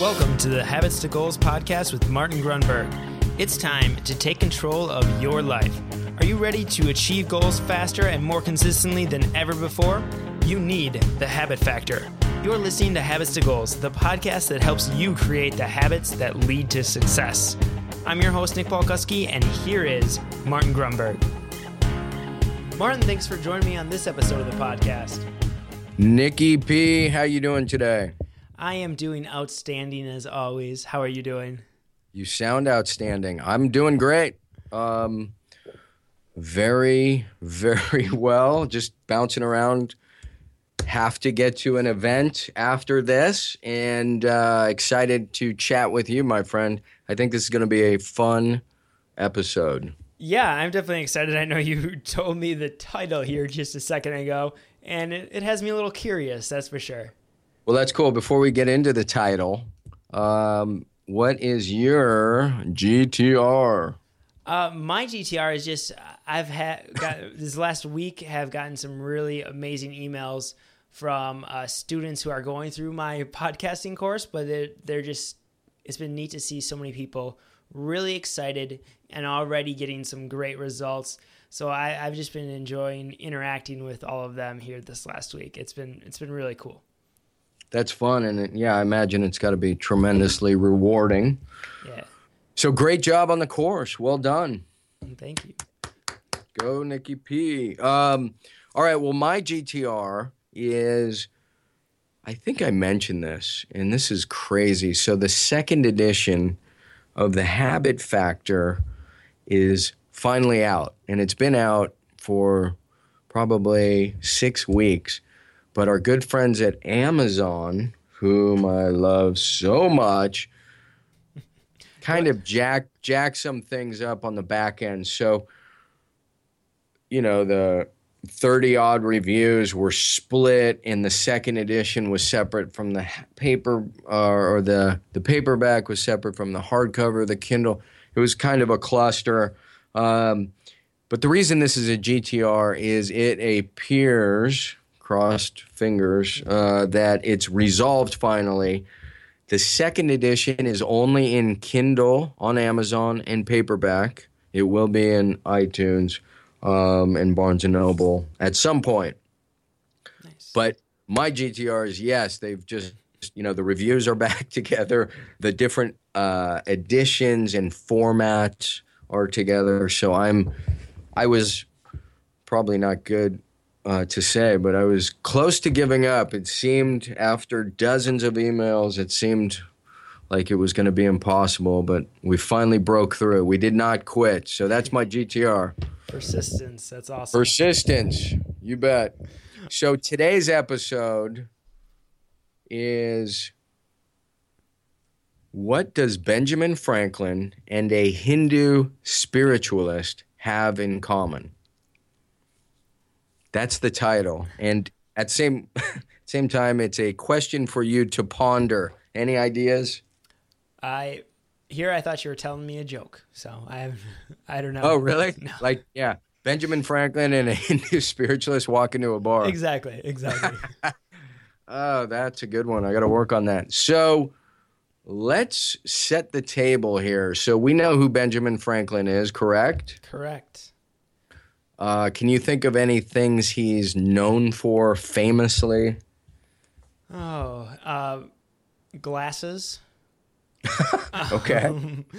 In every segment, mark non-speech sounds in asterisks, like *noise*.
Welcome to the Habits to Goals podcast with Martin Grunburg. It's time to take control of your life. Are you ready to achieve goals faster and more consistently than ever before? You need the habit factor. You're listening to Habits to Goals, the podcast that helps you create the habits that lead to success. I'm your host, Nick Polkuski, and here is Martin Grunburg. Martin, thanks for joining me on this episode of the podcast. Nikki P, how you doing today? I am doing outstanding as always. How are you doing? You sound outstanding. I'm doing great. Um, very, very *laughs* well. Just bouncing around. Have to get to an event after this, and uh, excited to chat with you, my friend. I think this is going to be a fun episode. Yeah, I'm definitely excited. I know you *laughs* told me the title here just a second ago, and it, it has me a little curious, that's for sure. Well, that's cool. Before we get into the title, um, what is your GTR? Uh, my GTR is just I've had got *laughs* this last week have gotten some really amazing emails from uh, students who are going through my *laughs* podcasting course, but they're, they're just it's been neat to see so many people really excited and already getting some great results. So I, I've just been enjoying interacting with all of them here this last week. It's been it's been really cool. That's fun, and it, yeah, I imagine it's got to be tremendously rewarding. Yeah. So great job on the course. Well done. Thank you. Go, Nikki P. Um, all right. Well, my GTR is, I think I mentioned this, and this is crazy. So the second edition of the Habit Factor is finally out, and it's been out for probably six weeks. But our good friends at Amazon, whom I love so much, kind of jack jack some things up on the back end. So, you know, the 30 odd reviews were split and the second edition was separate from the paper uh, or the the paperback was separate from the hardcover the kindle it was kind of a cluster um, but the reason this is a gtr is it appears crossed fingers uh, that it's resolved finally the second edition is only in kindle on amazon and paperback it will be in itunes um, and Barnes and Noble at some point. Nice. But my GTRs, yes, they've just you know the reviews are *laughs* back together. The different uh, editions and formats are together. So I'm, I was probably not good uh, to say, but I was close to giving up. It seemed after dozens of emails, it seemed like it was going to be impossible, but we finally broke through. We did not quit. So that's my GTR. Persistence. That's awesome. Persistence. You bet. So today's episode is what does Benjamin Franklin and a Hindu spiritualist have in common? That's the title. And at same *laughs* same time it's a question for you to ponder. Any ideas? I here I thought you were telling me a joke, so I have *laughs* I don't know. Oh, really? *laughs* No. Like, yeah, Benjamin Franklin and a Hindu spiritualist walk into a bar. Exactly, exactly. Oh, that's a good one. I got to work on that. So let's set the table here. So we know who Benjamin Franklin is, correct? Correct. Uh, can you think of any things he's known for famously? Oh, uh, glasses. *laughs* Okay.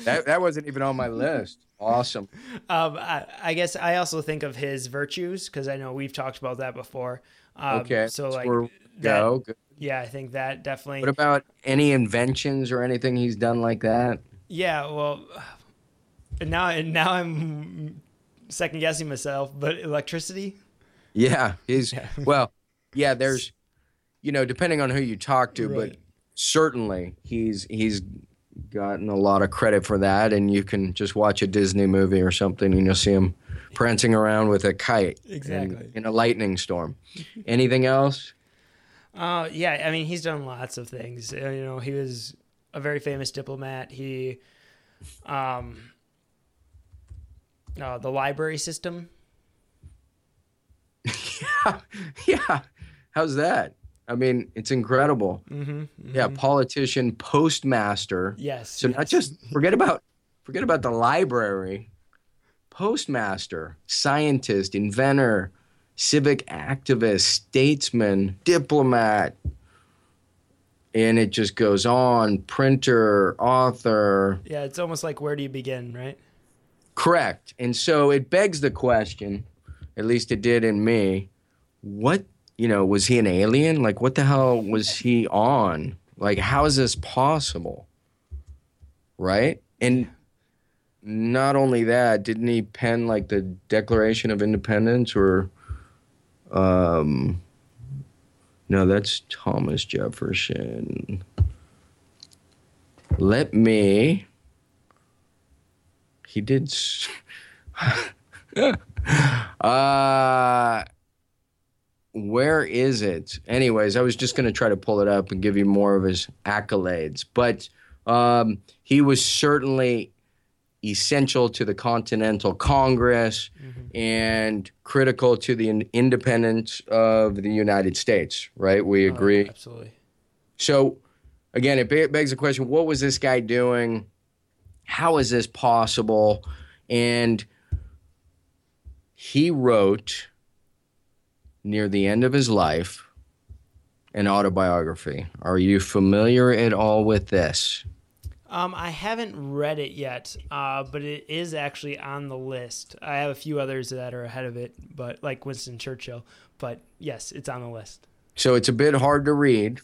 that, that wasn't even on my list. Awesome. Um, I, I guess I also think of his virtues because I know we've talked about that before. Um, Okay. So that's like, where we that- go. Yeah, I think that definitely. What about any inventions or anything he's done like that? Yeah, well, now now I'm second guessing myself, but electricity. Yeah, he's *laughs* well, yeah. There's, you know, depending on who you talk to, but certainly he's he's gotten a lot of credit for that. And you can just watch a Disney movie or something, and you'll see him prancing around with a kite, in- Exactly. in, a lightning storm. *laughs* Anything else? Uh, yeah, I mean, he's done lots of things. Uh, you know, he was a very famous diplomat. He, um, uh, the library system. *laughs* yeah, yeah. how's that? I mean, it's incredible. Mm-hmm, Yeah, politician, postmaster. Yes. So not just forget about forget about the library. Postmaster, scientist, inventor, civic activist, statesman, diplomat. And it just goes on. Printer, author. Yeah, it's almost like where do you begin, right? Correct. And so it begs the question, at least it did in me, what, you know, was he an alien? Like, what the hell was he on? Like, how is this possible? Right? And not only that, didn't he pen like the Declaration of Independence or, um, no, that's Thomas Jefferson. Let me. He did. s- *laughs* uh, where is it? Anyways, I was just going to try to pull it up and give you more of his accolades. But um, he was certainly essential to the Continental Congress and critical to the in- independence of the United States, right? We Oh, agree. absolutely. So, again, it begs the question what was this guy doing? How is this possible? And he wrote near the end of his life an autobiography. Are you familiar at all with this? Um, I haven't read it yet, uh, but it is actually on the list. I have a few others that are ahead of it, but like Winston Churchill. But yes, it's on the list. So, it's a bit hard to read.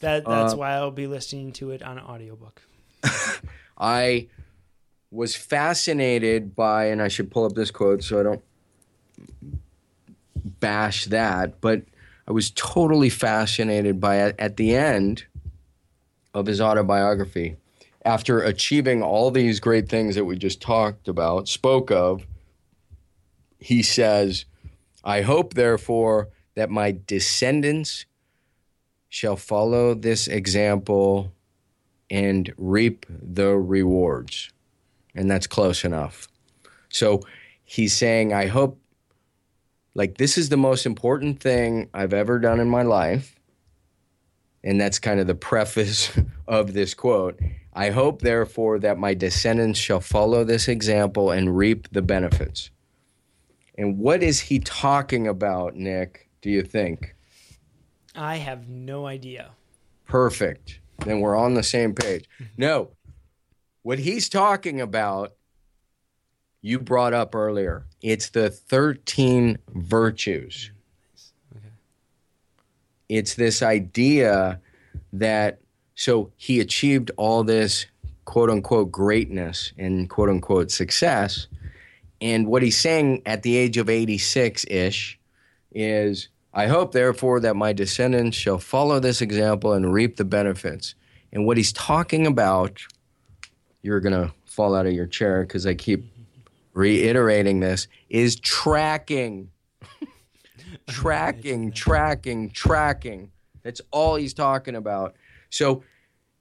That that's Uh, why I'll be listening to it on audiobook. *laughs* I was fascinated by, and I should pull up this quote so I don't bash that, but I was totally fascinated by it at the end of his autobiography. After achieving all these great things that we just talked about, spoke of, he says, I hope, therefore, that my descendants shall follow this example and reap the rewards. And that's close enough. So he's saying, I hope, like, this is the most important thing I've ever done in my life. And that's kind of the preface *laughs* of this quote. I hope, therefore, that my descendants shall follow this example and reap the benefits. And what is he talking about, Nick, do you think? I have no idea. Perfect. Then we're on the same page. No, what he's talking about, you brought up earlier. It's the 13 virtues. Mm, it's this idea that, so he achieved all this quote unquote greatness and quote unquote success. And what he's saying at the age of 86 ish is, I hope, therefore, that my descendants shall follow this example and reap the benefits. And what he's talking about, you're going to fall out of your chair because I keep reiterating this, is tracking. *laughs* tracking, tracking, tracking. That's all he's talking about. So,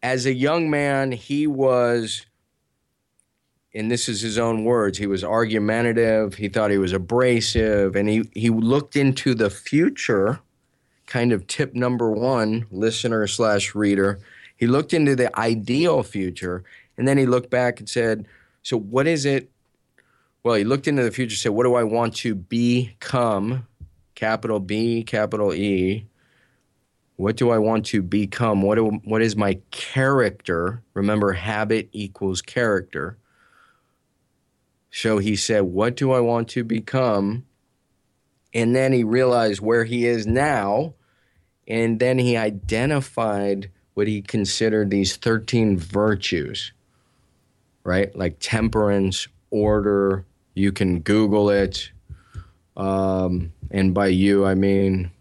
as a young man, he was and this is his own words, he was argumentative, he thought he was abrasive, and he, he looked into the future, kind of tip number one, listener slash reader. He looked into the ideal future, and then he looked back and said, So what is it? Well, he looked into the future, said, What do I want to become? Capital B, capital E. What do I want to become? What, do, what is my character? Remember, habit equals character. So he said, What do I want to become? And then he realized where he is now. And then he identified what he considered these 13 virtues, right? Like temperance, order. You can Google it. Um, and by you, I mean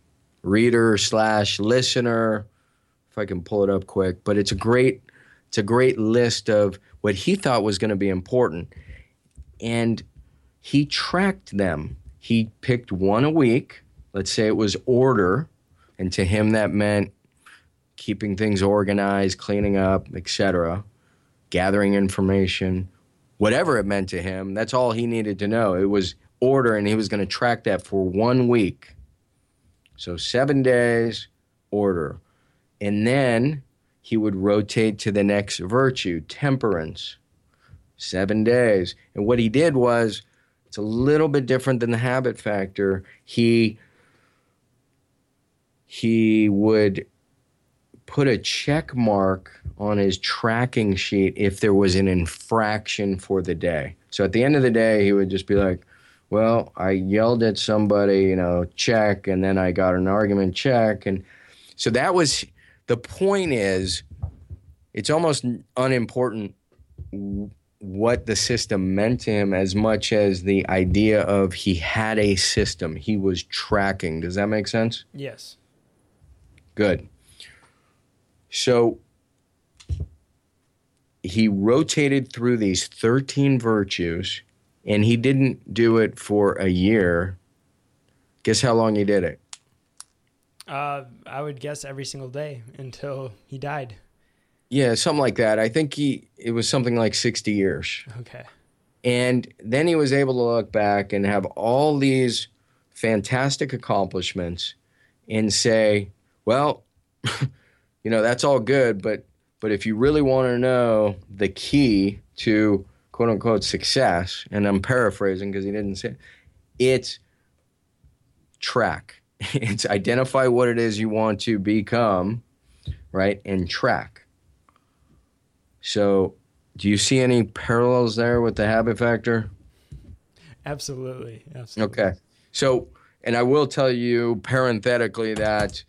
reader slash listener, if I can pull it up quick. But it's a great, it's a great list of what he thought was going to be important and he tracked them. He picked one a week. Let's say it was order, and to him that meant keeping things organized, cleaning up, etc., gathering information, whatever it meant to him. That's all he needed to know. It was order, and he was going to track that for one week. So seven days, order. And then he would rotate to the next virtue, temperance, seven days. And what he did was, it's a little bit different than the habit factor. He he would put a check mark on his tracking sheet if there was an infraction for the day. So at the end of the day, he would just be like, well, I yelled at somebody, you know, check, and then I got an argument, check. And so that was the point is, it's almost unimportant what the system meant to him as much as the idea of he had a system, he was tracking. Does that make sense? Yes. Good. So he rotated through these 13 virtues and he didn't do it for a year. Guess how long he did it? Uh, I would guess every single day until he died. Yeah, something like that. I think he it was something like 60 years. Okay. And then he was able to look back and have all these fantastic accomplishments and say, well, *laughs* you know, that's all good, but but if you really want to know the key to quote unquote success, and I'm paraphrasing because he didn't say it, it's track. *laughs* It's identify what it is you want to become, right? And track. So, do you see any parallels there with the habit factor? Absolutely. Absolutely. Okay. So, and I will tell you parenthetically that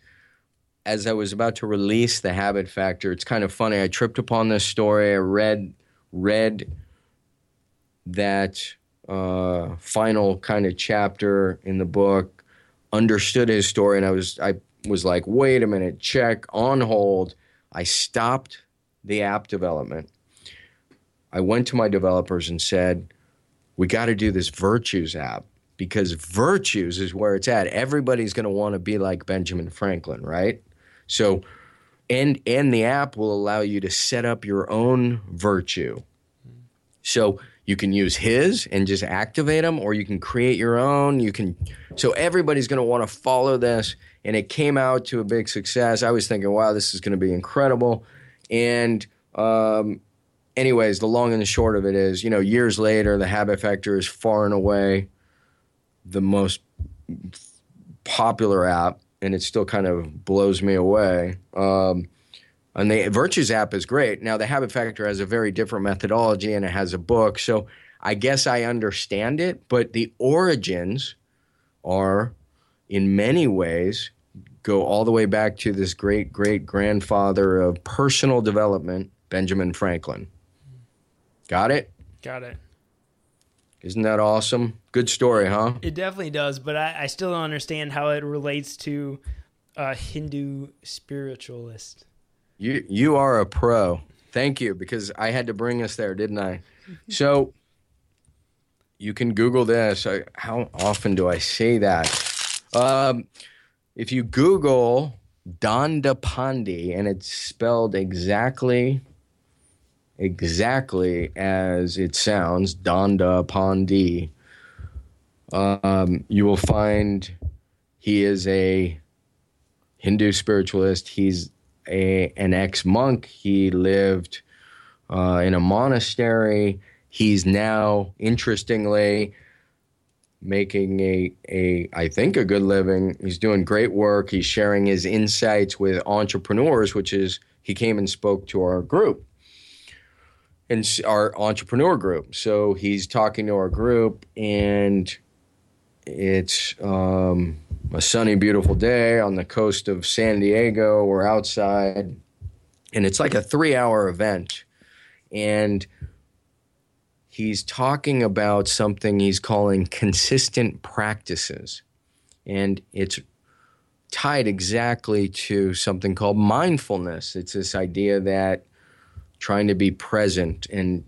as I was about to release the habit factor, it's kind of funny. I tripped upon this story. I read read that uh, final kind of chapter in the book, understood his story, and I was I was like, wait a minute, check on hold. I stopped the app development. I went to my developers and said, we got to do this virtues app because virtues is where it's at. Everybody's going to want to be like Benjamin Franklin, right? So, and and the app will allow you to set up your own virtue. So you can use his and just activate them, or you can create your own. You can. So everybody's going to want to follow this, and it came out to a big success. I was thinking, wow, this is going to be incredible. And um, anyways, the long and the short of it is, you know, years later, the habit factor is far and away the most popular app and it still kind of blows me away. Um, and the Virtues app is great. Now, the Habit Factor has a very different methodology and it has a book. So I guess I understand it, but the origins are, in many ways, go all the way back to this great great grandfather of personal development, Benjamin Franklin. Got it? Got it. Isn't that awesome? Good story, huh? It definitely does, but I, I still don't understand how it relates to a Hindu spiritualist. You you are a pro. Thank you, because I had to bring us there, didn't I? *laughs* So you can Google this. I, how often do I say that? Um, if you Google Dandapani and it's spelled exactly exactly as it sounds, Dandapani, um, you will find he is a Hindu spiritualist. He's a an ex monk. He lived uh, in a monastery. He's now, interestingly, making a a I think a good living. He's doing great work. He's sharing his insights with entrepreneurs, which is he came and spoke to our group and our entrepreneur group. So he's talking to our group, and it's um, a sunny, beautiful day on the coast of San Diego. We're outside, and it's like a three-hour event, and he's talking about something he's calling consistent practices, and it's tied exactly to something called mindfulness. It's this idea that trying to be present and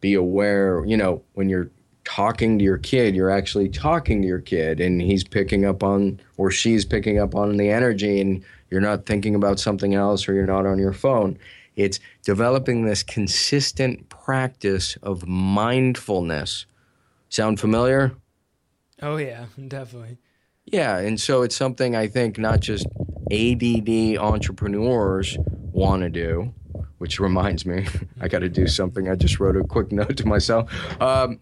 be aware. You know, when you're talking to your kid, you're actually talking to your kid, and he's picking up on, or she's picking up on the energy, and you're not thinking about something else, or you're not on your phone. It's developing this consistent practice of mindfulness. Sound familiar? Oh, yeah, *laughs* definitely. Yeah, and so it's something I think not just ADD entrepreneurs want to do, which reminds me, *laughs* I got to do something. I just wrote a quick *laughs* note to myself. Um,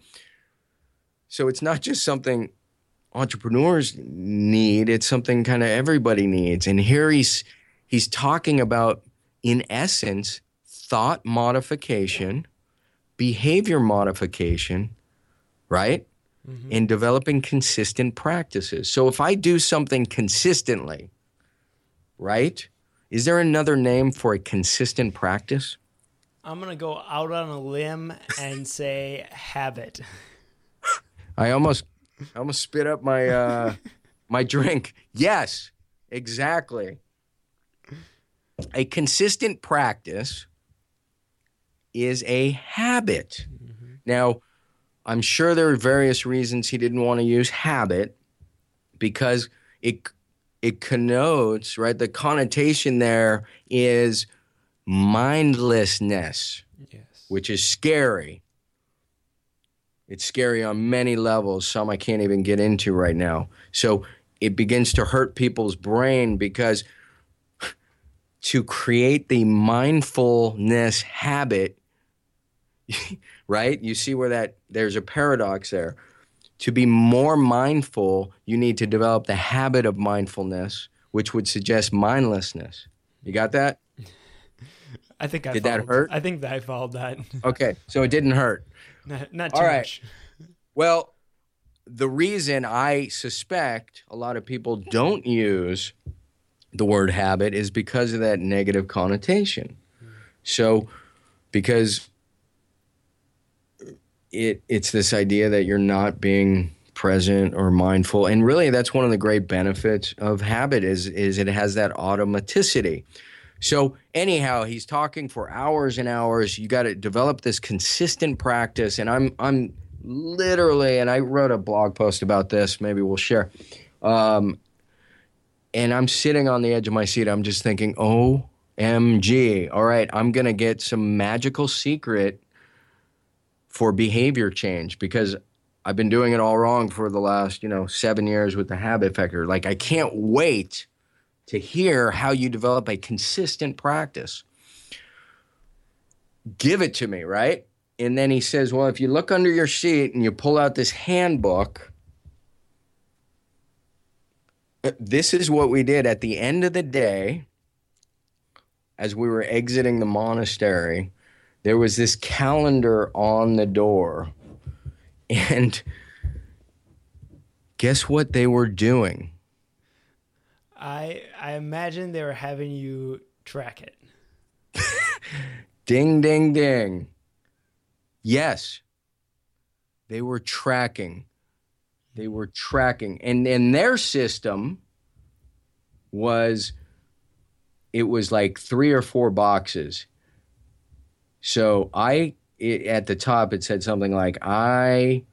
so it's not just something entrepreneurs need; it's something kind of everybody needs. And here he's he's talking about, in essence, thought modification, behavior modification, right? Mm-hmm. And developing consistent practices. So if I do something consistently, right? Is there another name for a consistent practice? I'm going to go out on a limb and say habit. I almost I almost spit up my uh my drink. Yes, exactly. A consistent practice is a habit. Mm-hmm. Now, I'm sure there are various reasons he didn't want to use habit because it it connotes, right? The connotation there is mindlessness, yes. which is scary. It's scary on many levels, some I can't even get into right now. So it begins to hurt people's brain because *sighs* to create the mindfulness habit, *laughs* right? You see where that there's a paradox there. To be more mindful, you need to develop the habit of mindfulness, which would suggest mindlessness. You got that? I think I did followed, that hurt? I think that I followed that. *laughs* okay, so it didn't hurt. Not, not too All right. much. Well, the reason I suspect a lot of people don't use the word habit is because of that negative connotation. So, because it it's this idea that you're not being present or mindful, and really that's one of the great benefits of habit is is it has that automaticity. So anyhow, he's talking for hours and hours. You got to develop this consistent practice, and I'm I'm literally, and I wrote a blog post about this. Maybe we'll share. Um, and I'm sitting on the edge of my seat. I'm just thinking, OMG. All right, I'm going to get some magical secret for behavior change because I've been doing it all wrong for the last, you know, seven years with the habit factor. Like, I can't wait to hear how you develop a consistent practice. Give it to me, right? And then he says, Well, if you look under your seat and you pull out this handbook, this is what we did at the end of the day as we were exiting the monastery. There was this calendar on the door. And guess what they were doing? I I imagine they were having you track it. *laughs* ding ding ding. Yes. They were tracking. They were tracking. And in their system was it was like three or four boxes. So I it, at the top it said something like I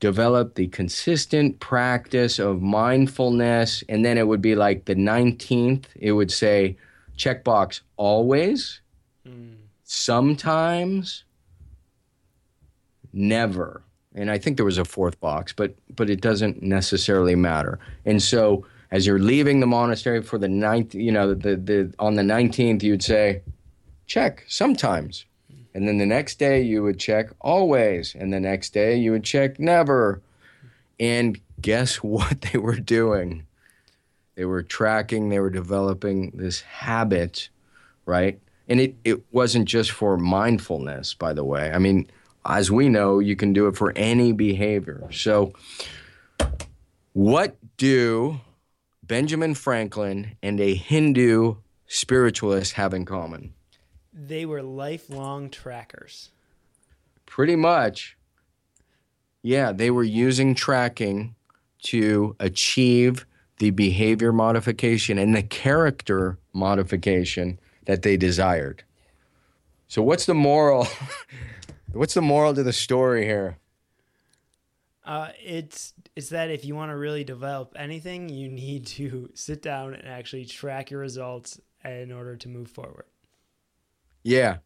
developed the consistent practice of mindfulness and then it would be like the 19th it would say checkbox always mm. sometimes never. And I think there was a fourth box, but but it doesn't necessarily matter. And so as you're leaving the monastery for the ninth, you know, the the on the nineteenth, you'd say, check sometimes. And then the next day you would check always. And the next day you would check never. And guess *laughs* what they were doing? They were tracking, they were developing this habit, right? And it, it wasn't just for mindfulness, by the way. I mean, as we know, you can do it for any behavior. So, what do Benjamin Franklin and a Hindu spiritualist have in common? They were lifelong trackers. Pretty much. Yeah, they were using tracking to achieve the behavior modification and the character modification that they desired. So, what's the moral? *laughs* What's the moral to the story here? Uh, it's it's that if you want to really develop anything, you need to *laughs* sit down and actually track your results in order to move forward. Yeah,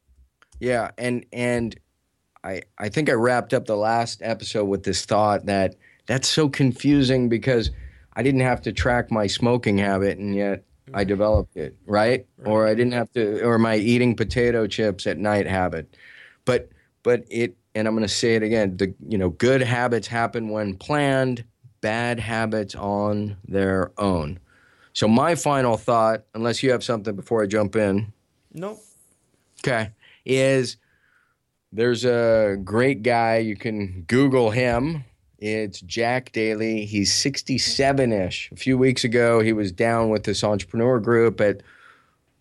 yeah, and and I I think I wrapped up the last episode with this thought that that's so confusing because I didn't have to track my smoking habit, and yet I mm-hmm. developed it, right? right? Or I didn't have to, or my eating potato chips at night habit. But, but it, and I'm going to say it again. The you know, good habits happen when planned. Bad habits on their own. So my final thought, unless you have something before I jump in. Nope. Okay, is there's a great guy you can Google him it's Jack Daly. He's 67 ish. A few weeks ago, he was down with this entrepreneur group at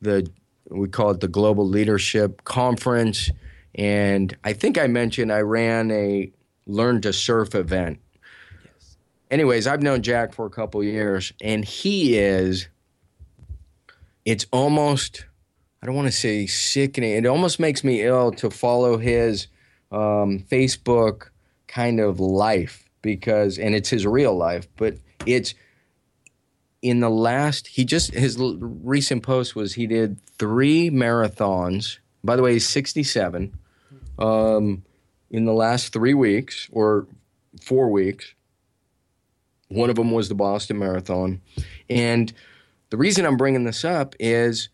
the, we call it the Global Leadership Conference. And I think I mentioned I ran a Learn to Surf event. Yes. Anyways, I've known Jack for a couple years, and he is, it's almost, I don't want to say sickening. It almost makes me ill to follow his um, Facebook kind of life because and it's his real life, but it's in the last he just his recent post was he did three marathons. By the way, he's 67. Um, in the last three weeks or four weeks. One of them was the Boston Marathon, and the reason I'm bringing this up is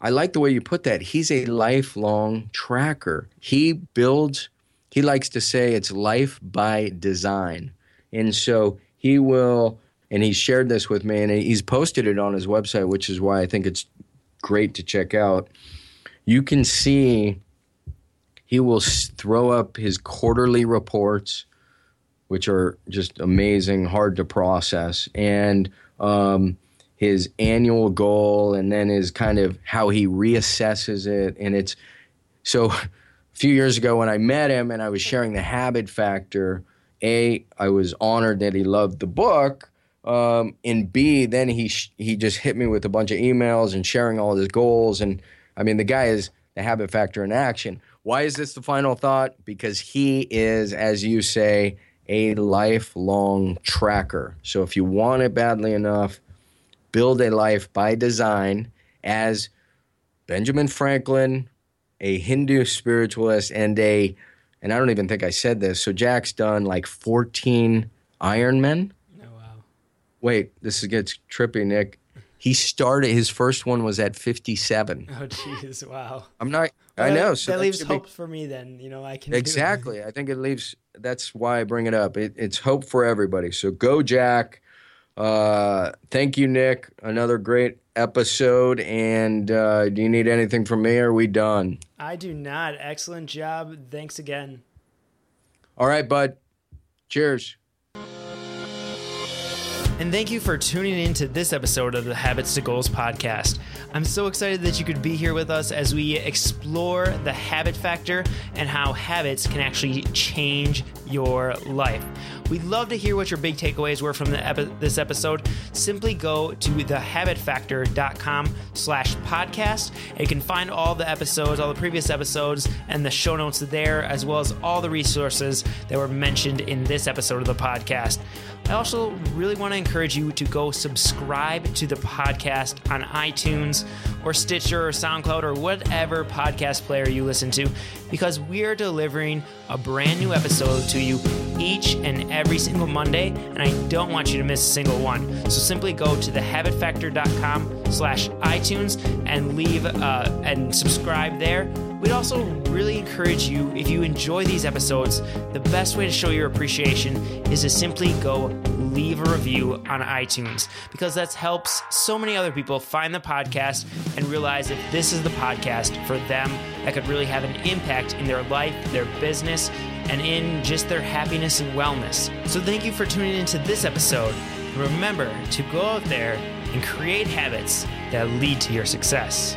I like the way you put that. He's a lifelong tracker. He builds he likes to say it's life by design. And so he will, and he shared this with me, and he's posted it on his website, which is why I think it's great to check out. You can see he will throw up his quarterly reports, which are just amazing, hard to process, and um, his annual goal, and then his kind of how he reassesses it. And it's so a few years ago when I met him and I was sharing the habit factor, A, I was honored that he loved the book. Um, and B, then he sh- he just hit me with a bunch of emails and sharing all his goals. And I mean, the guy is the habit factor in action. Why is this the final thought? Because he is, as you say, a lifelong tracker. So if you want it badly enough, build a life by design as Benjamin Franklin, a Hindu spiritualist and a, and I don't even think I said this. So Jack's done like 14 Ironmen. Oh, wow. Wait, this gets trippy, Nick. He started, his first one was at 57. Oh, jeez. Wow. I'm not, well, I know. So that, that leaves hope be, for me then. You know, I can. Exactly. I think it leaves, that's why I bring it up. It, it's hope for everybody. So go, Jack. Uh, thank you, Nick. Another great episode. And uh, do you need anything from me? Or are we done? I do not. Excellent job. Thanks again. All right, bud. Cheers. And thank you for tuning in to this episode of the Habits to Goals podcast. I'm so excited that you could be here with us as we explore the habit factor and how habits can actually change your life. We'd love to hear what your big takeaways were from epi- this episode. Simply go to thehabitfactor.com slash podcast. You can find all the episodes, all the previous episodes, and the show notes there, as well as all the resources that were mentioned in this episode of the podcast. I also really want to encourage you to go subscribe to the podcast on iTunes or Stitcher or SoundCloud or whatever podcast player you listen to because we are delivering a brand new episode to you each and every single Monday, and I don't want you to miss a single one. So simply go to thehabitfactor.com slash iTunes and leave uh, and subscribe there. We'd also really encourage you, if you enjoy these episodes, the best way to show your appreciation is to simply go leave a review on iTunes because that helps so many other people find the podcast and realize if this is the podcast for them that could really have an impact in their life, their business, and in just their happiness and wellness. So thank you for tuning into this episode. Remember to go out there and create habits that lead to your success.